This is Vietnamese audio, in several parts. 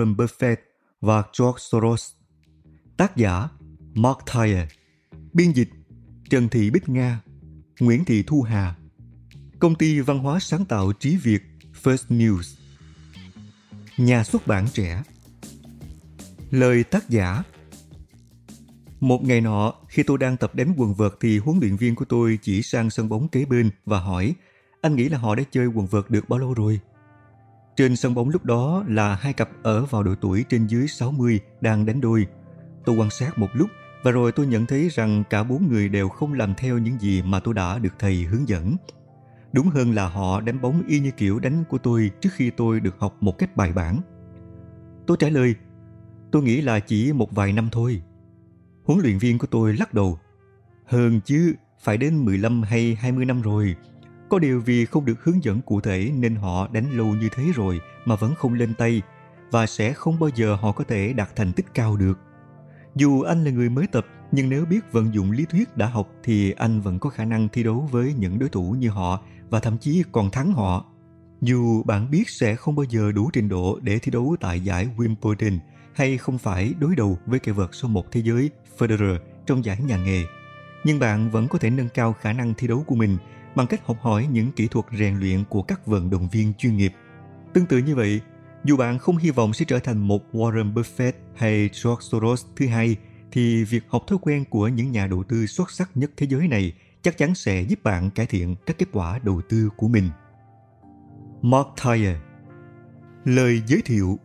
Warren Buffett và George Soros. Tác giả Mark Thayer Biên dịch Trần Thị Bích Nga Nguyễn Thị Thu Hà. Công ty văn hóa sáng tạo trí Việt First News. Nhà xuất bản trẻ. Lời tác giả. Một ngày nọ, khi tôi đang tập đánh quần vợt thì huấn luyện viên của tôi chỉ sang sân bóng kế bên và hỏi anh nghĩ là họ đã chơi quần vợt được bao lâu rồi? Trên sân bóng lúc đó là hai cặp ở vào độ tuổi trên dưới 60 đang đánh đôi. Tôi quan sát một lúc và rồi tôi nhận thấy rằng cả bốn người đều không làm theo những gì mà tôi đã được thầy hướng dẫn. Đúng hơn là họ đánh bóng y như kiểu đánh của tôi trước khi tôi được học một cách bài bản. Tôi trả lời, tôi nghĩ là chỉ một vài năm thôi. Huấn luyện viên của tôi lắc đầu. Hơn chứ, phải đến 15 hay 20 năm rồi. Có điều vì không được hướng dẫn cụ thể nên họ đánh lâu như thế rồi mà vẫn không lên tay và sẽ không bao giờ họ có thể đạt thành tích cao được. Dù anh là người mới tập, nhưng nếu biết vận dụng lý thuyết đã học thì anh vẫn có khả năng thi đấu với những đối thủ như họ và thậm chí còn thắng họ. Dù bạn biết sẽ không bao giờ đủ trình độ để thi đấu tại giải Wimbledon hay không phải đối đầu với cây vợt số 1 thế giới Federer trong giải nhà nghề, nhưng bạn vẫn có thể nâng cao khả năng thi đấu của mình bằng cách học hỏi những kỹ thuật rèn luyện của các vận động viên chuyên nghiệp. Tương tự như vậy, dù bạn không hy vọng sẽ trở thành một Warren Buffett hay George Soros thứ hai, thì việc học thói quen của những nhà đầu tư xuất sắc nhất thế giới này chắc chắn sẽ giúp bạn cải thiện các kết quả đầu tư của mình. Mark Thayer Lời giới thiệu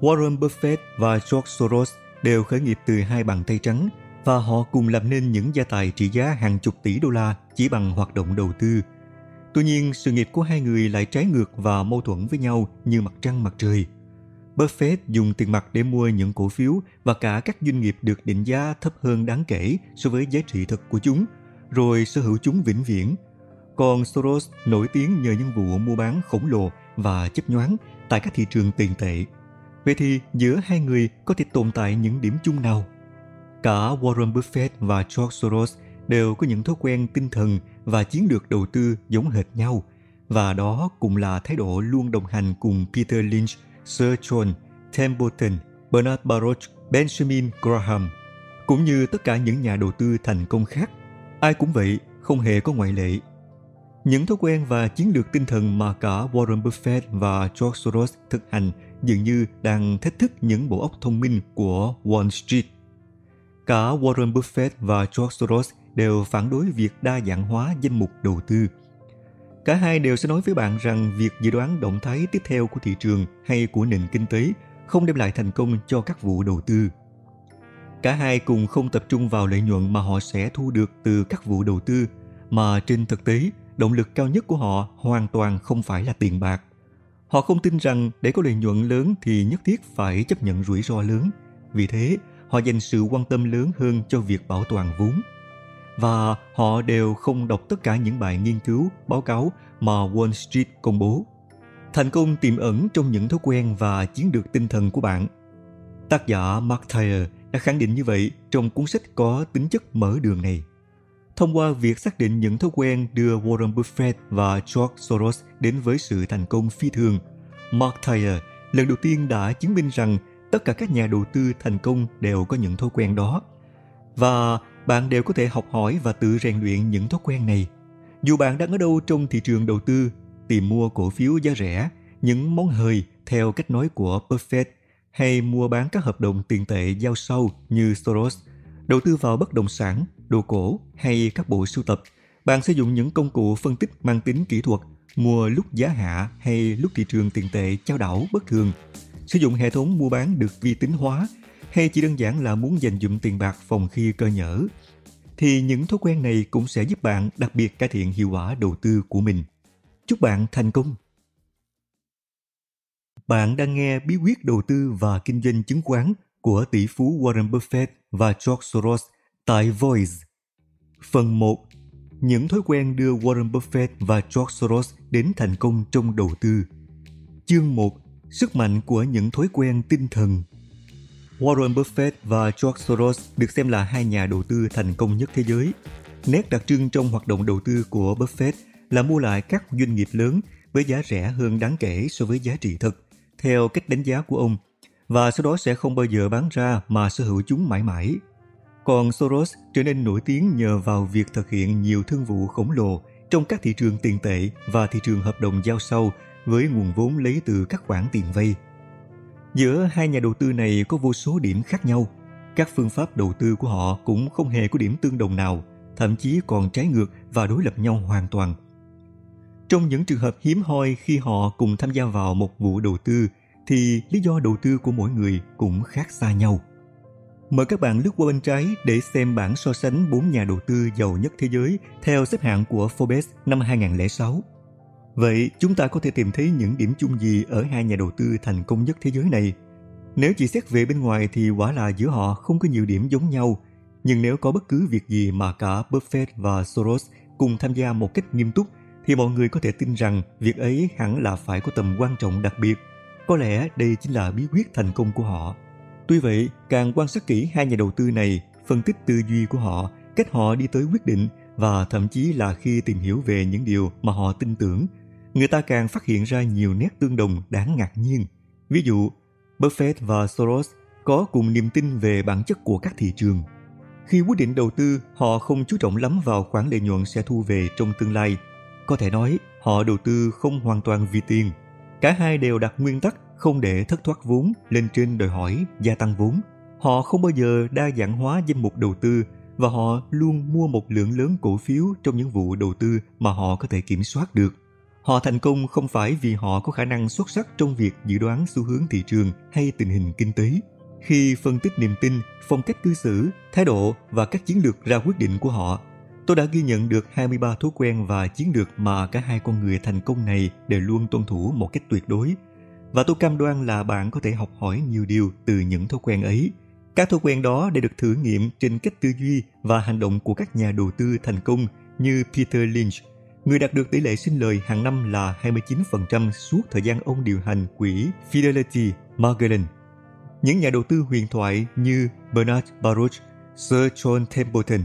Warren Buffett và George Soros đều khởi nghiệp từ hai bàn tay trắng và họ cùng làm nên những gia tài trị giá hàng chục tỷ đô la chỉ bằng hoạt động đầu tư – Tuy nhiên, sự nghiệp của hai người lại trái ngược và mâu thuẫn với nhau như mặt trăng mặt trời. Buffett dùng tiền mặt để mua những cổ phiếu và cả các doanh nghiệp được định giá thấp hơn đáng kể so với giá trị thực của chúng, rồi sở hữu chúng vĩnh viễn. Còn Soros nổi tiếng nhờ những vụ mua bán khổng lồ và chấp nhoáng tại các thị trường tiền tệ. Vậy thì giữa hai người có thể tồn tại những điểm chung nào? Cả Warren Buffett và George Soros đều có những thói quen tinh thần và chiến lược đầu tư giống hệt nhau và đó cũng là thái độ luôn đồng hành cùng Peter Lynch, Sir John, Templeton, Bernard Baruch, Benjamin Graham cũng như tất cả những nhà đầu tư thành công khác. Ai cũng vậy, không hề có ngoại lệ. Những thói quen và chiến lược tinh thần mà cả Warren Buffett và George Soros thực hành dường như đang thách thức những bộ óc thông minh của Wall Street. Cả Warren Buffett và George Soros đều phản đối việc đa dạng hóa danh mục đầu tư. Cả hai đều sẽ nói với bạn rằng việc dự đoán động thái tiếp theo của thị trường hay của nền kinh tế không đem lại thành công cho các vụ đầu tư. Cả hai cùng không tập trung vào lợi nhuận mà họ sẽ thu được từ các vụ đầu tư, mà trên thực tế, động lực cao nhất của họ hoàn toàn không phải là tiền bạc. Họ không tin rằng để có lợi nhuận lớn thì nhất thiết phải chấp nhận rủi ro lớn. Vì thế, họ dành sự quan tâm lớn hơn cho việc bảo toàn vốn và họ đều không đọc tất cả những bài nghiên cứu, báo cáo mà Wall Street công bố. Thành công tiềm ẩn trong những thói quen và chiến lược tinh thần của bạn. Tác giả Mark Thayer đã khẳng định như vậy trong cuốn sách có tính chất mở đường này. Thông qua việc xác định những thói quen đưa Warren Buffett và George Soros đến với sự thành công phi thường, Mark Thayer lần đầu tiên đã chứng minh rằng tất cả các nhà đầu tư thành công đều có những thói quen đó. Và bạn đều có thể học hỏi và tự rèn luyện những thói quen này. Dù bạn đang ở đâu trong thị trường đầu tư, tìm mua cổ phiếu giá rẻ, những món hời theo cách nói của Buffett hay mua bán các hợp đồng tiền tệ giao sâu như Soros, đầu tư vào bất động sản, đồ cổ hay các bộ sưu tập, bạn sử dụng những công cụ phân tích mang tính kỹ thuật, mua lúc giá hạ hay lúc thị trường tiền tệ trao đảo bất thường, sử dụng hệ thống mua bán được vi tính hóa hay chỉ đơn giản là muốn dành dụm tiền bạc phòng khi cơ nhở, thì những thói quen này cũng sẽ giúp bạn đặc biệt cải thiện hiệu quả đầu tư của mình. Chúc bạn thành công! Bạn đang nghe bí quyết đầu tư và kinh doanh chứng khoán của tỷ phú Warren Buffett và George Soros tại Voice. Phần 1. Những thói quen đưa Warren Buffett và George Soros đến thành công trong đầu tư. Chương 1. Sức mạnh của những thói quen tinh thần Warren Buffett và George Soros được xem là hai nhà đầu tư thành công nhất thế giới. Nét đặc trưng trong hoạt động đầu tư của Buffett là mua lại các doanh nghiệp lớn với giá rẻ hơn đáng kể so với giá trị thực, theo cách đánh giá của ông, và sau đó sẽ không bao giờ bán ra mà sở hữu chúng mãi mãi. Còn Soros trở nên nổi tiếng nhờ vào việc thực hiện nhiều thương vụ khổng lồ trong các thị trường tiền tệ và thị trường hợp đồng giao sau với nguồn vốn lấy từ các khoản tiền vay. Giữa hai nhà đầu tư này có vô số điểm khác nhau. Các phương pháp đầu tư của họ cũng không hề có điểm tương đồng nào, thậm chí còn trái ngược và đối lập nhau hoàn toàn. Trong những trường hợp hiếm hoi khi họ cùng tham gia vào một vụ đầu tư thì lý do đầu tư của mỗi người cũng khác xa nhau. Mời các bạn lướt qua bên trái để xem bảng so sánh 4 nhà đầu tư giàu nhất thế giới theo xếp hạng của Forbes năm 2006. Vậy chúng ta có thể tìm thấy những điểm chung gì ở hai nhà đầu tư thành công nhất thế giới này? Nếu chỉ xét về bên ngoài thì quả là giữa họ không có nhiều điểm giống nhau. Nhưng nếu có bất cứ việc gì mà cả Buffett và Soros cùng tham gia một cách nghiêm túc thì mọi người có thể tin rằng việc ấy hẳn là phải có tầm quan trọng đặc biệt. Có lẽ đây chính là bí quyết thành công của họ. Tuy vậy, càng quan sát kỹ hai nhà đầu tư này, phân tích tư duy của họ, cách họ đi tới quyết định và thậm chí là khi tìm hiểu về những điều mà họ tin tưởng, người ta càng phát hiện ra nhiều nét tương đồng đáng ngạc nhiên. Ví dụ, Buffett và Soros có cùng niềm tin về bản chất của các thị trường. Khi quyết định đầu tư, họ không chú trọng lắm vào khoản lợi nhuận sẽ thu về trong tương lai. Có thể nói, họ đầu tư không hoàn toàn vì tiền. Cả hai đều đặt nguyên tắc không để thất thoát vốn lên trên đòi hỏi gia tăng vốn. Họ không bao giờ đa dạng hóa danh mục đầu tư và họ luôn mua một lượng lớn cổ phiếu trong những vụ đầu tư mà họ có thể kiểm soát được. Họ thành công không phải vì họ có khả năng xuất sắc trong việc dự đoán xu hướng thị trường hay tình hình kinh tế. Khi phân tích niềm tin, phong cách cư xử, thái độ và các chiến lược ra quyết định của họ, tôi đã ghi nhận được 23 thói quen và chiến lược mà cả hai con người thành công này đều luôn tuân thủ một cách tuyệt đối và tôi cam đoan là bạn có thể học hỏi nhiều điều từ những thói quen ấy. Các thói quen đó đã được thử nghiệm trên cách tư duy và hành động của các nhà đầu tư thành công như Peter Lynch, người đạt được tỷ lệ sinh lời hàng năm là 29% suốt thời gian ông điều hành quỹ Fidelity Magellan. Những nhà đầu tư huyền thoại như Bernard Baruch, Sir John Templeton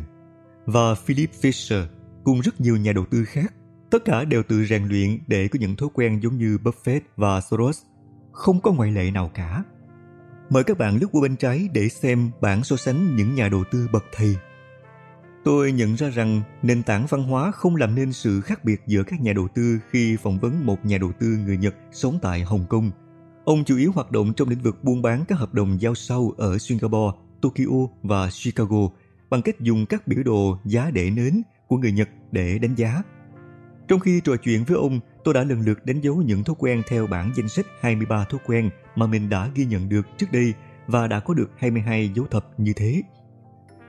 và Philip Fisher cùng rất nhiều nhà đầu tư khác tất cả đều tự rèn luyện để có những thói quen giống như Buffett và Soros không có ngoại lệ nào cả. Mời các bạn lướt qua bên trái để xem bảng so sánh những nhà đầu tư bậc thầy. Tôi nhận ra rằng nền tảng văn hóa không làm nên sự khác biệt giữa các nhà đầu tư khi phỏng vấn một nhà đầu tư người Nhật sống tại Hồng Kông. Ông chủ yếu hoạt động trong lĩnh vực buôn bán các hợp đồng giao sau ở Singapore, Tokyo và Chicago bằng cách dùng các biểu đồ giá để nến của người Nhật để đánh giá trong khi trò chuyện với ông, tôi đã lần lượt đánh dấu những thói quen theo bản danh sách 23 thói quen mà mình đã ghi nhận được trước đây và đã có được 22 dấu thập như thế.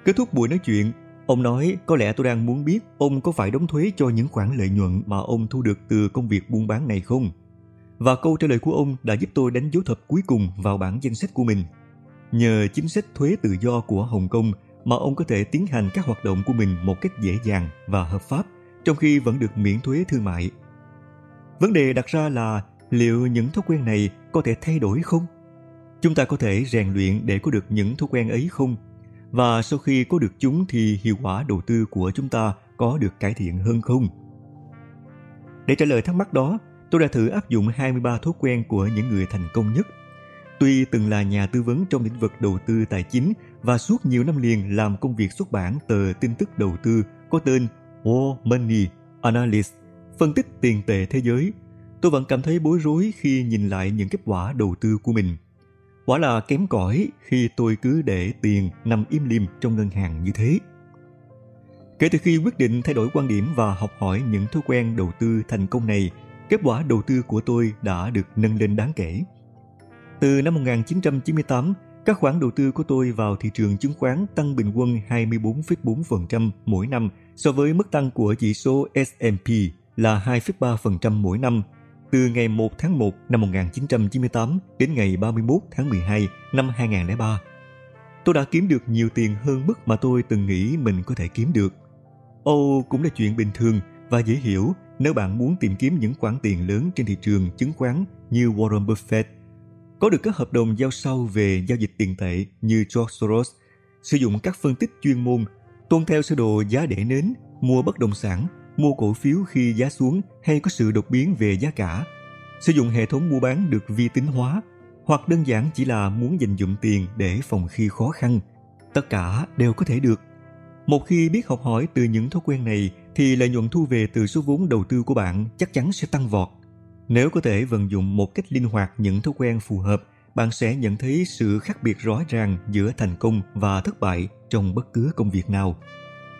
Kết thúc buổi nói chuyện, ông nói, có lẽ tôi đang muốn biết ông có phải đóng thuế cho những khoản lợi nhuận mà ông thu được từ công việc buôn bán này không? Và câu trả lời của ông đã giúp tôi đánh dấu thập cuối cùng vào bản danh sách của mình. Nhờ chính sách thuế tự do của Hồng Kông mà ông có thể tiến hành các hoạt động của mình một cách dễ dàng và hợp pháp, trong khi vẫn được miễn thuế thương mại. Vấn đề đặt ra là liệu những thói quen này có thể thay đổi không? Chúng ta có thể rèn luyện để có được những thói quen ấy không? Và sau khi có được chúng thì hiệu quả đầu tư của chúng ta có được cải thiện hơn không? Để trả lời thắc mắc đó, tôi đã thử áp dụng 23 thói quen của những người thành công nhất. Tuy từng là nhà tư vấn trong lĩnh vực đầu tư tài chính và suốt nhiều năm liền làm công việc xuất bản tờ tin tức đầu tư có tên World Money Analyst, phân tích tiền tệ thế giới, tôi vẫn cảm thấy bối rối khi nhìn lại những kết quả đầu tư của mình. Quả là kém cỏi khi tôi cứ để tiền nằm im lìm trong ngân hàng như thế. Kể từ khi quyết định thay đổi quan điểm và học hỏi những thói quen đầu tư thành công này, kết quả đầu tư của tôi đã được nâng lên đáng kể. Từ năm 1998, các khoản đầu tư của tôi vào thị trường chứng khoán tăng bình quân 24,4% mỗi năm so với mức tăng của chỉ số S&P là 2,3% mỗi năm từ ngày 1 tháng 1 năm 1998 đến ngày 31 tháng 12 năm 2003. Tôi đã kiếm được nhiều tiền hơn mức mà tôi từng nghĩ mình có thể kiếm được. ô cũng là chuyện bình thường và dễ hiểu nếu bạn muốn tìm kiếm những khoản tiền lớn trên thị trường chứng khoán như Warren Buffett có được các hợp đồng giao sau về giao dịch tiền tệ như George Soros, sử dụng các phân tích chuyên môn, tuân theo sơ đồ giá để nến, mua bất động sản, mua cổ phiếu khi giá xuống hay có sự đột biến về giá cả. sử dụng hệ thống mua bán được vi tính hóa hoặc đơn giản chỉ là muốn dành dụm tiền để phòng khi khó khăn. Tất cả đều có thể được. Một khi biết học hỏi từ những thói quen này thì lợi nhuận thu về từ số vốn đầu tư của bạn chắc chắn sẽ tăng vọt. Nếu có thể vận dụng một cách linh hoạt những thói quen phù hợp, bạn sẽ nhận thấy sự khác biệt rõ ràng giữa thành công và thất bại trong bất cứ công việc nào.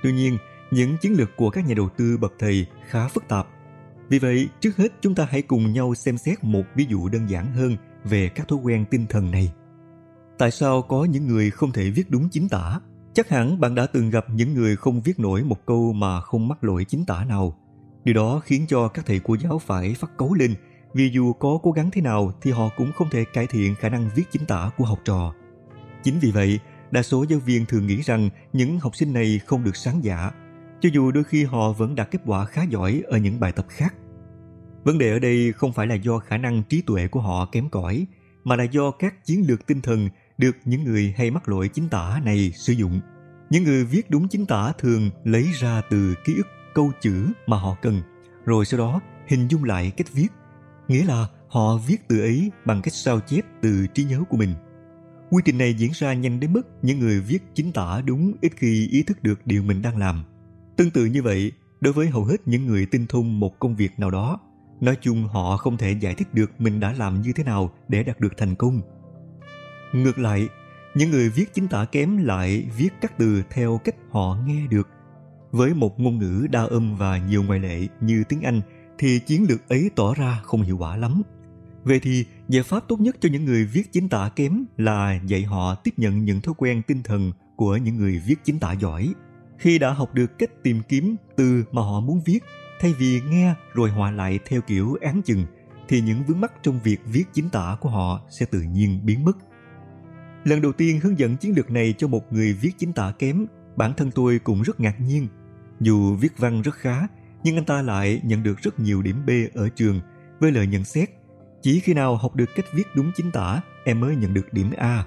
Tuy nhiên, những chiến lược của các nhà đầu tư bậc thầy khá phức tạp. Vì vậy, trước hết chúng ta hãy cùng nhau xem xét một ví dụ đơn giản hơn về các thói quen tinh thần này. Tại sao có những người không thể viết đúng chính tả? Chắc hẳn bạn đã từng gặp những người không viết nổi một câu mà không mắc lỗi chính tả nào. Điều đó khiến cho các thầy cô giáo phải phát cấu lên vì dù có cố gắng thế nào thì họ cũng không thể cải thiện khả năng viết chính tả của học trò. Chính vì vậy, đa số giáo viên thường nghĩ rằng những học sinh này không được sáng dạ, cho dù đôi khi họ vẫn đạt kết quả khá giỏi ở những bài tập khác. Vấn đề ở đây không phải là do khả năng trí tuệ của họ kém cỏi, mà là do các chiến lược tinh thần được những người hay mắc lỗi chính tả này sử dụng. Những người viết đúng chính tả thường lấy ra từ ký ức câu chữ mà họ cần, rồi sau đó hình dung lại cách viết. Nghĩa là họ viết từ ấy bằng cách sao chép từ trí nhớ của mình. Quy trình này diễn ra nhanh đến mức những người viết chính tả đúng ít khi ý thức được điều mình đang làm. Tương tự như vậy, đối với hầu hết những người tinh thông một công việc nào đó, nói chung họ không thể giải thích được mình đã làm như thế nào để đạt được thành công. Ngược lại, những người viết chính tả kém lại viết các từ theo cách họ nghe được. Với một ngôn ngữ đa âm và nhiều ngoại lệ như tiếng Anh thì chiến lược ấy tỏ ra không hiệu quả lắm. Vậy thì giải pháp tốt nhất cho những người viết chính tả kém là dạy họ tiếp nhận những thói quen tinh thần của những người viết chính tả giỏi. Khi đã học được cách tìm kiếm từ mà họ muốn viết, thay vì nghe rồi hòa lại theo kiểu án chừng, thì những vướng mắc trong việc viết chính tả của họ sẽ tự nhiên biến mất. Lần đầu tiên hướng dẫn chiến lược này cho một người viết chính tả kém, bản thân tôi cũng rất ngạc nhiên. Dù viết văn rất khá, nhưng anh ta lại nhận được rất nhiều điểm B ở trường với lời nhận xét chỉ khi nào học được cách viết đúng chính tả, em mới nhận được điểm A.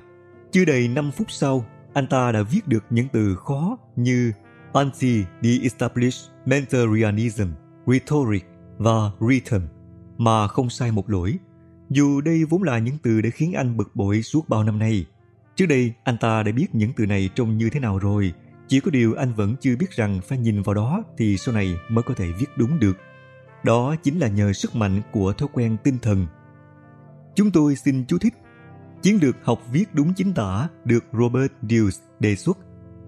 Chưa đầy 5 phút sau, anh ta đã viết được những từ khó như anti the established mentarianism, rhetoric và rhythm mà không sai một lỗi. Dù đây vốn là những từ để khiến anh bực bội suốt bao năm nay. Trước đây, anh ta đã biết những từ này trông như thế nào rồi. Chỉ có điều anh vẫn chưa biết rằng phải nhìn vào đó thì sau này mới có thể viết đúng được. Đó chính là nhờ sức mạnh của thói quen tinh thần Chúng tôi xin chú thích. Chiến lược học viết đúng chính tả được Robert Dewes đề xuất.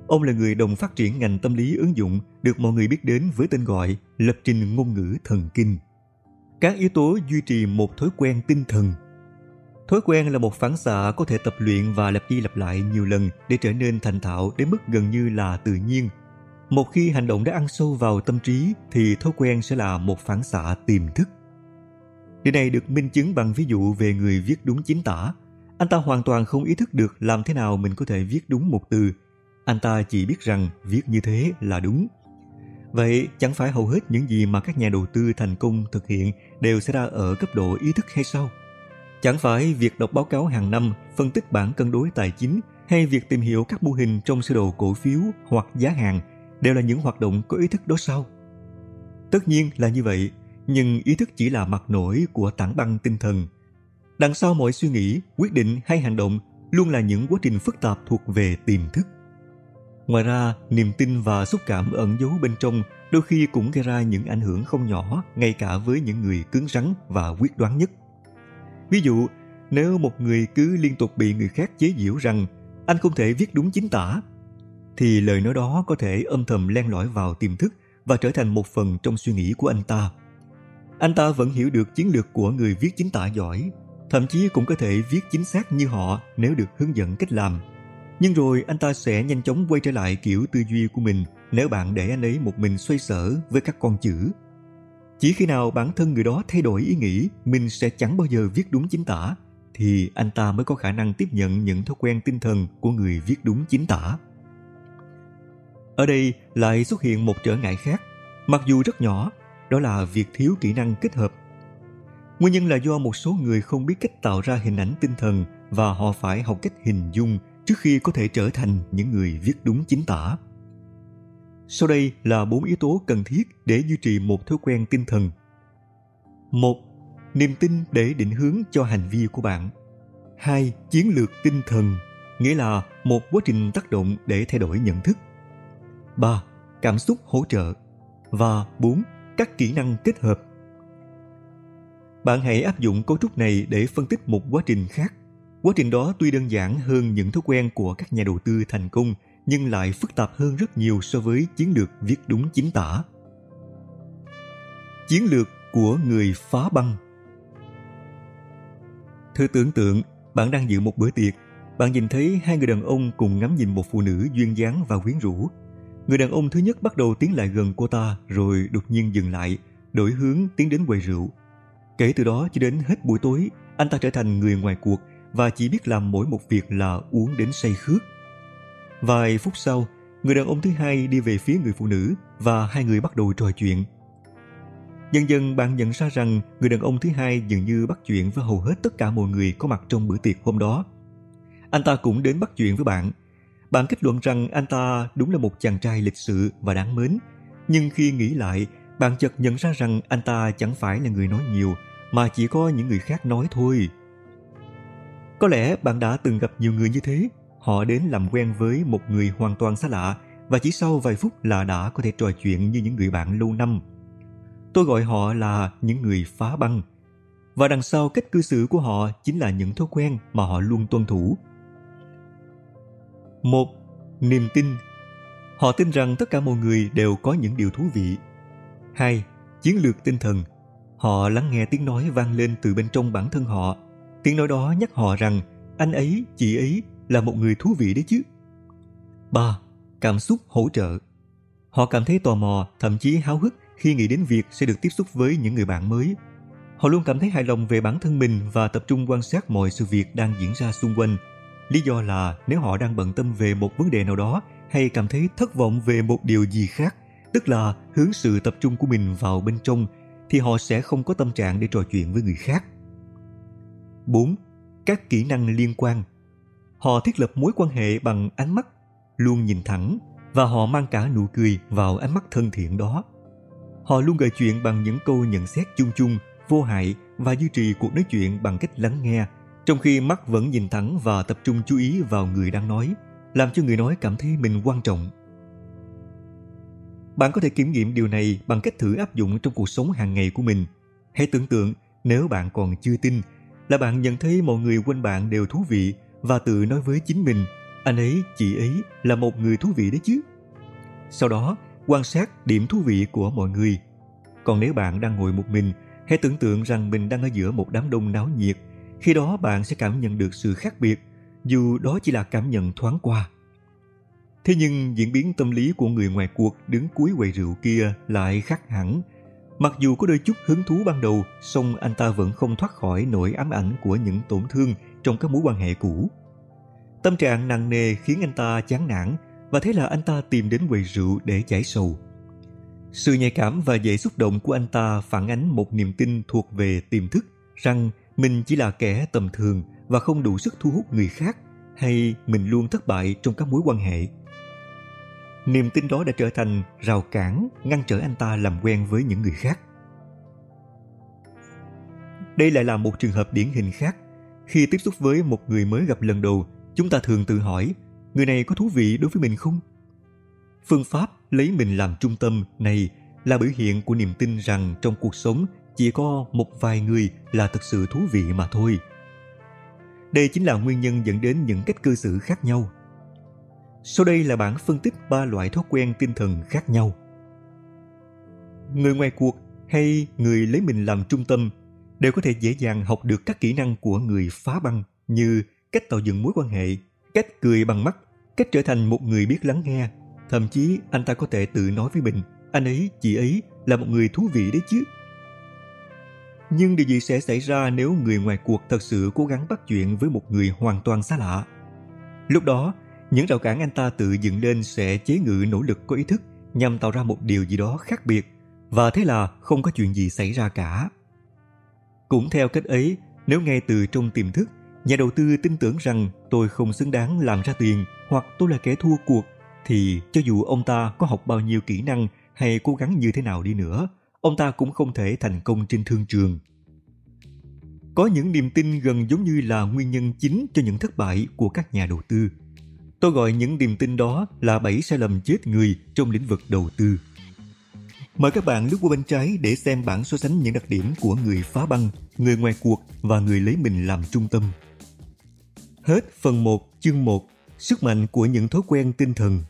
Ông là người đồng phát triển ngành tâm lý ứng dụng, được mọi người biết đến với tên gọi lập trình ngôn ngữ thần kinh. Các yếu tố duy trì một thói quen tinh thần Thói quen là một phản xạ có thể tập luyện và lặp đi lặp lại nhiều lần để trở nên thành thạo đến mức gần như là tự nhiên. Một khi hành động đã ăn sâu vào tâm trí thì thói quen sẽ là một phản xạ tiềm thức. Điều này được minh chứng bằng ví dụ về người viết đúng chính tả. Anh ta hoàn toàn không ý thức được làm thế nào mình có thể viết đúng một từ. Anh ta chỉ biết rằng viết như thế là đúng. Vậy chẳng phải hầu hết những gì mà các nhà đầu tư thành công thực hiện đều xảy ra ở cấp độ ý thức hay sao? Chẳng phải việc đọc báo cáo hàng năm, phân tích bản cân đối tài chính hay việc tìm hiểu các mô hình trong sơ đồ cổ phiếu hoặc giá hàng đều là những hoạt động có ý thức đó sao? Tất nhiên là như vậy, nhưng ý thức chỉ là mặt nổi của tảng băng tinh thần. Đằng sau mọi suy nghĩ, quyết định hay hành động luôn là những quá trình phức tạp thuộc về tiềm thức. Ngoài ra, niềm tin và xúc cảm ẩn giấu bên trong đôi khi cũng gây ra những ảnh hưởng không nhỏ ngay cả với những người cứng rắn và quyết đoán nhất. Ví dụ, nếu một người cứ liên tục bị người khác chế giễu rằng anh không thể viết đúng chính tả, thì lời nói đó có thể âm thầm len lỏi vào tiềm thức và trở thành một phần trong suy nghĩ của anh ta. Anh ta vẫn hiểu được chiến lược của người viết chính tả giỏi, thậm chí cũng có thể viết chính xác như họ nếu được hướng dẫn cách làm. Nhưng rồi anh ta sẽ nhanh chóng quay trở lại kiểu tư duy của mình nếu bạn để anh ấy một mình xoay sở với các con chữ. Chỉ khi nào bản thân người đó thay đổi ý nghĩ mình sẽ chẳng bao giờ viết đúng chính tả, thì anh ta mới có khả năng tiếp nhận những thói quen tinh thần của người viết đúng chính tả. Ở đây lại xuất hiện một trở ngại khác, mặc dù rất nhỏ đó là việc thiếu kỹ năng kết hợp. Nguyên nhân là do một số người không biết cách tạo ra hình ảnh tinh thần và họ phải học cách hình dung trước khi có thể trở thành những người viết đúng chính tả. Sau đây là bốn yếu tố cần thiết để duy trì một thói quen tinh thần. Một, niềm tin để định hướng cho hành vi của bạn. Hai, chiến lược tinh thần, nghĩa là một quá trình tác động để thay đổi nhận thức. Ba, cảm xúc hỗ trợ. Và bốn, các kỹ năng kết hợp. Bạn hãy áp dụng cấu trúc này để phân tích một quá trình khác. Quá trình đó tuy đơn giản hơn những thói quen của các nhà đầu tư thành công nhưng lại phức tạp hơn rất nhiều so với chiến lược viết đúng chính tả. Chiến lược của người phá băng Thử tưởng tượng, bạn đang dự một bữa tiệc. Bạn nhìn thấy hai người đàn ông cùng ngắm nhìn một phụ nữ duyên dáng và quyến rũ. Người đàn ông thứ nhất bắt đầu tiến lại gần cô ta rồi đột nhiên dừng lại, đổi hướng tiến đến quầy rượu. Kể từ đó cho đến hết buổi tối, anh ta trở thành người ngoài cuộc và chỉ biết làm mỗi một việc là uống đến say khướt. Vài phút sau, người đàn ông thứ hai đi về phía người phụ nữ và hai người bắt đầu trò chuyện. Dần dần bạn nhận ra rằng người đàn ông thứ hai dường như bắt chuyện với hầu hết tất cả mọi người có mặt trong bữa tiệc hôm đó. Anh ta cũng đến bắt chuyện với bạn. Bạn kết luận rằng anh ta đúng là một chàng trai lịch sự và đáng mến. Nhưng khi nghĩ lại, bạn chợt nhận ra rằng anh ta chẳng phải là người nói nhiều, mà chỉ có những người khác nói thôi. Có lẽ bạn đã từng gặp nhiều người như thế. Họ đến làm quen với một người hoàn toàn xa lạ và chỉ sau vài phút là đã có thể trò chuyện như những người bạn lâu năm. Tôi gọi họ là những người phá băng. Và đằng sau cách cư xử của họ chính là những thói quen mà họ luôn tuân thủ. Một, niềm tin. Họ tin rằng tất cả mọi người đều có những điều thú vị. Hai, chiến lược tinh thần. Họ lắng nghe tiếng nói vang lên từ bên trong bản thân họ. Tiếng nói đó nhắc họ rằng anh ấy, chị ấy là một người thú vị đấy chứ. Ba, cảm xúc hỗ trợ. Họ cảm thấy tò mò, thậm chí háo hức khi nghĩ đến việc sẽ được tiếp xúc với những người bạn mới. Họ luôn cảm thấy hài lòng về bản thân mình và tập trung quan sát mọi sự việc đang diễn ra xung quanh. Lý do là nếu họ đang bận tâm về một vấn đề nào đó hay cảm thấy thất vọng về một điều gì khác, tức là hướng sự tập trung của mình vào bên trong, thì họ sẽ không có tâm trạng để trò chuyện với người khác. 4. Các kỹ năng liên quan Họ thiết lập mối quan hệ bằng ánh mắt, luôn nhìn thẳng và họ mang cả nụ cười vào ánh mắt thân thiện đó. Họ luôn gợi chuyện bằng những câu nhận xét chung chung, vô hại và duy trì cuộc nói chuyện bằng cách lắng nghe, trong khi mắt vẫn nhìn thẳng và tập trung chú ý vào người đang nói, làm cho người nói cảm thấy mình quan trọng. Bạn có thể kiểm nghiệm điều này bằng cách thử áp dụng trong cuộc sống hàng ngày của mình. Hãy tưởng tượng nếu bạn còn chưa tin là bạn nhận thấy mọi người quanh bạn đều thú vị và tự nói với chính mình anh ấy, chị ấy là một người thú vị đấy chứ. Sau đó, quan sát điểm thú vị của mọi người. Còn nếu bạn đang ngồi một mình, hãy tưởng tượng rằng mình đang ở giữa một đám đông náo nhiệt. Khi đó bạn sẽ cảm nhận được sự khác biệt, dù đó chỉ là cảm nhận thoáng qua. Thế nhưng diễn biến tâm lý của người ngoài cuộc đứng cuối quầy rượu kia lại khác hẳn. Mặc dù có đôi chút hứng thú ban đầu, song anh ta vẫn không thoát khỏi nỗi ám ảnh của những tổn thương trong các mối quan hệ cũ. Tâm trạng nặng nề khiến anh ta chán nản và thế là anh ta tìm đến quầy rượu để giải sầu. Sự nhạy cảm và dễ xúc động của anh ta phản ánh một niềm tin thuộc về tiềm thức rằng mình chỉ là kẻ tầm thường và không đủ sức thu hút người khác hay mình luôn thất bại trong các mối quan hệ. Niềm tin đó đã trở thành rào cản ngăn trở anh ta làm quen với những người khác. Đây lại là một trường hợp điển hình khác. Khi tiếp xúc với một người mới gặp lần đầu, chúng ta thường tự hỏi người này có thú vị đối với mình không? Phương pháp lấy mình làm trung tâm này là biểu hiện của niềm tin rằng trong cuộc sống chỉ có một vài người là thực sự thú vị mà thôi. Đây chính là nguyên nhân dẫn đến những cách cư xử khác nhau. Sau đây là bản phân tích ba loại thói quen tinh thần khác nhau. Người ngoài cuộc hay người lấy mình làm trung tâm đều có thể dễ dàng học được các kỹ năng của người phá băng như cách tạo dựng mối quan hệ, cách cười bằng mắt, cách trở thành một người biết lắng nghe. Thậm chí anh ta có thể tự nói với mình, anh ấy, chị ấy là một người thú vị đấy chứ. Nhưng điều gì sẽ xảy ra nếu người ngoài cuộc thật sự cố gắng bắt chuyện với một người hoàn toàn xa lạ? Lúc đó, những rào cản anh ta tự dựng lên sẽ chế ngự nỗ lực có ý thức nhằm tạo ra một điều gì đó khác biệt và thế là không có chuyện gì xảy ra cả. Cũng theo cách ấy, nếu ngay từ trong tiềm thức nhà đầu tư tin tưởng rằng tôi không xứng đáng làm ra tiền hoặc tôi là kẻ thua cuộc thì cho dù ông ta có học bao nhiêu kỹ năng hay cố gắng như thế nào đi nữa ông ta cũng không thể thành công trên thương trường Có những niềm tin gần giống như là nguyên nhân chính cho những thất bại của các nhà đầu tư. Tôi gọi những niềm tin đó là bảy sai lầm chết người trong lĩnh vực đầu tư. Mời các bạn lướt qua bên trái để xem bảng so sánh những đặc điểm của người phá băng, người ngoài cuộc và người lấy mình làm trung tâm. Hết phần 1, chương 1, sức mạnh của những thói quen tinh thần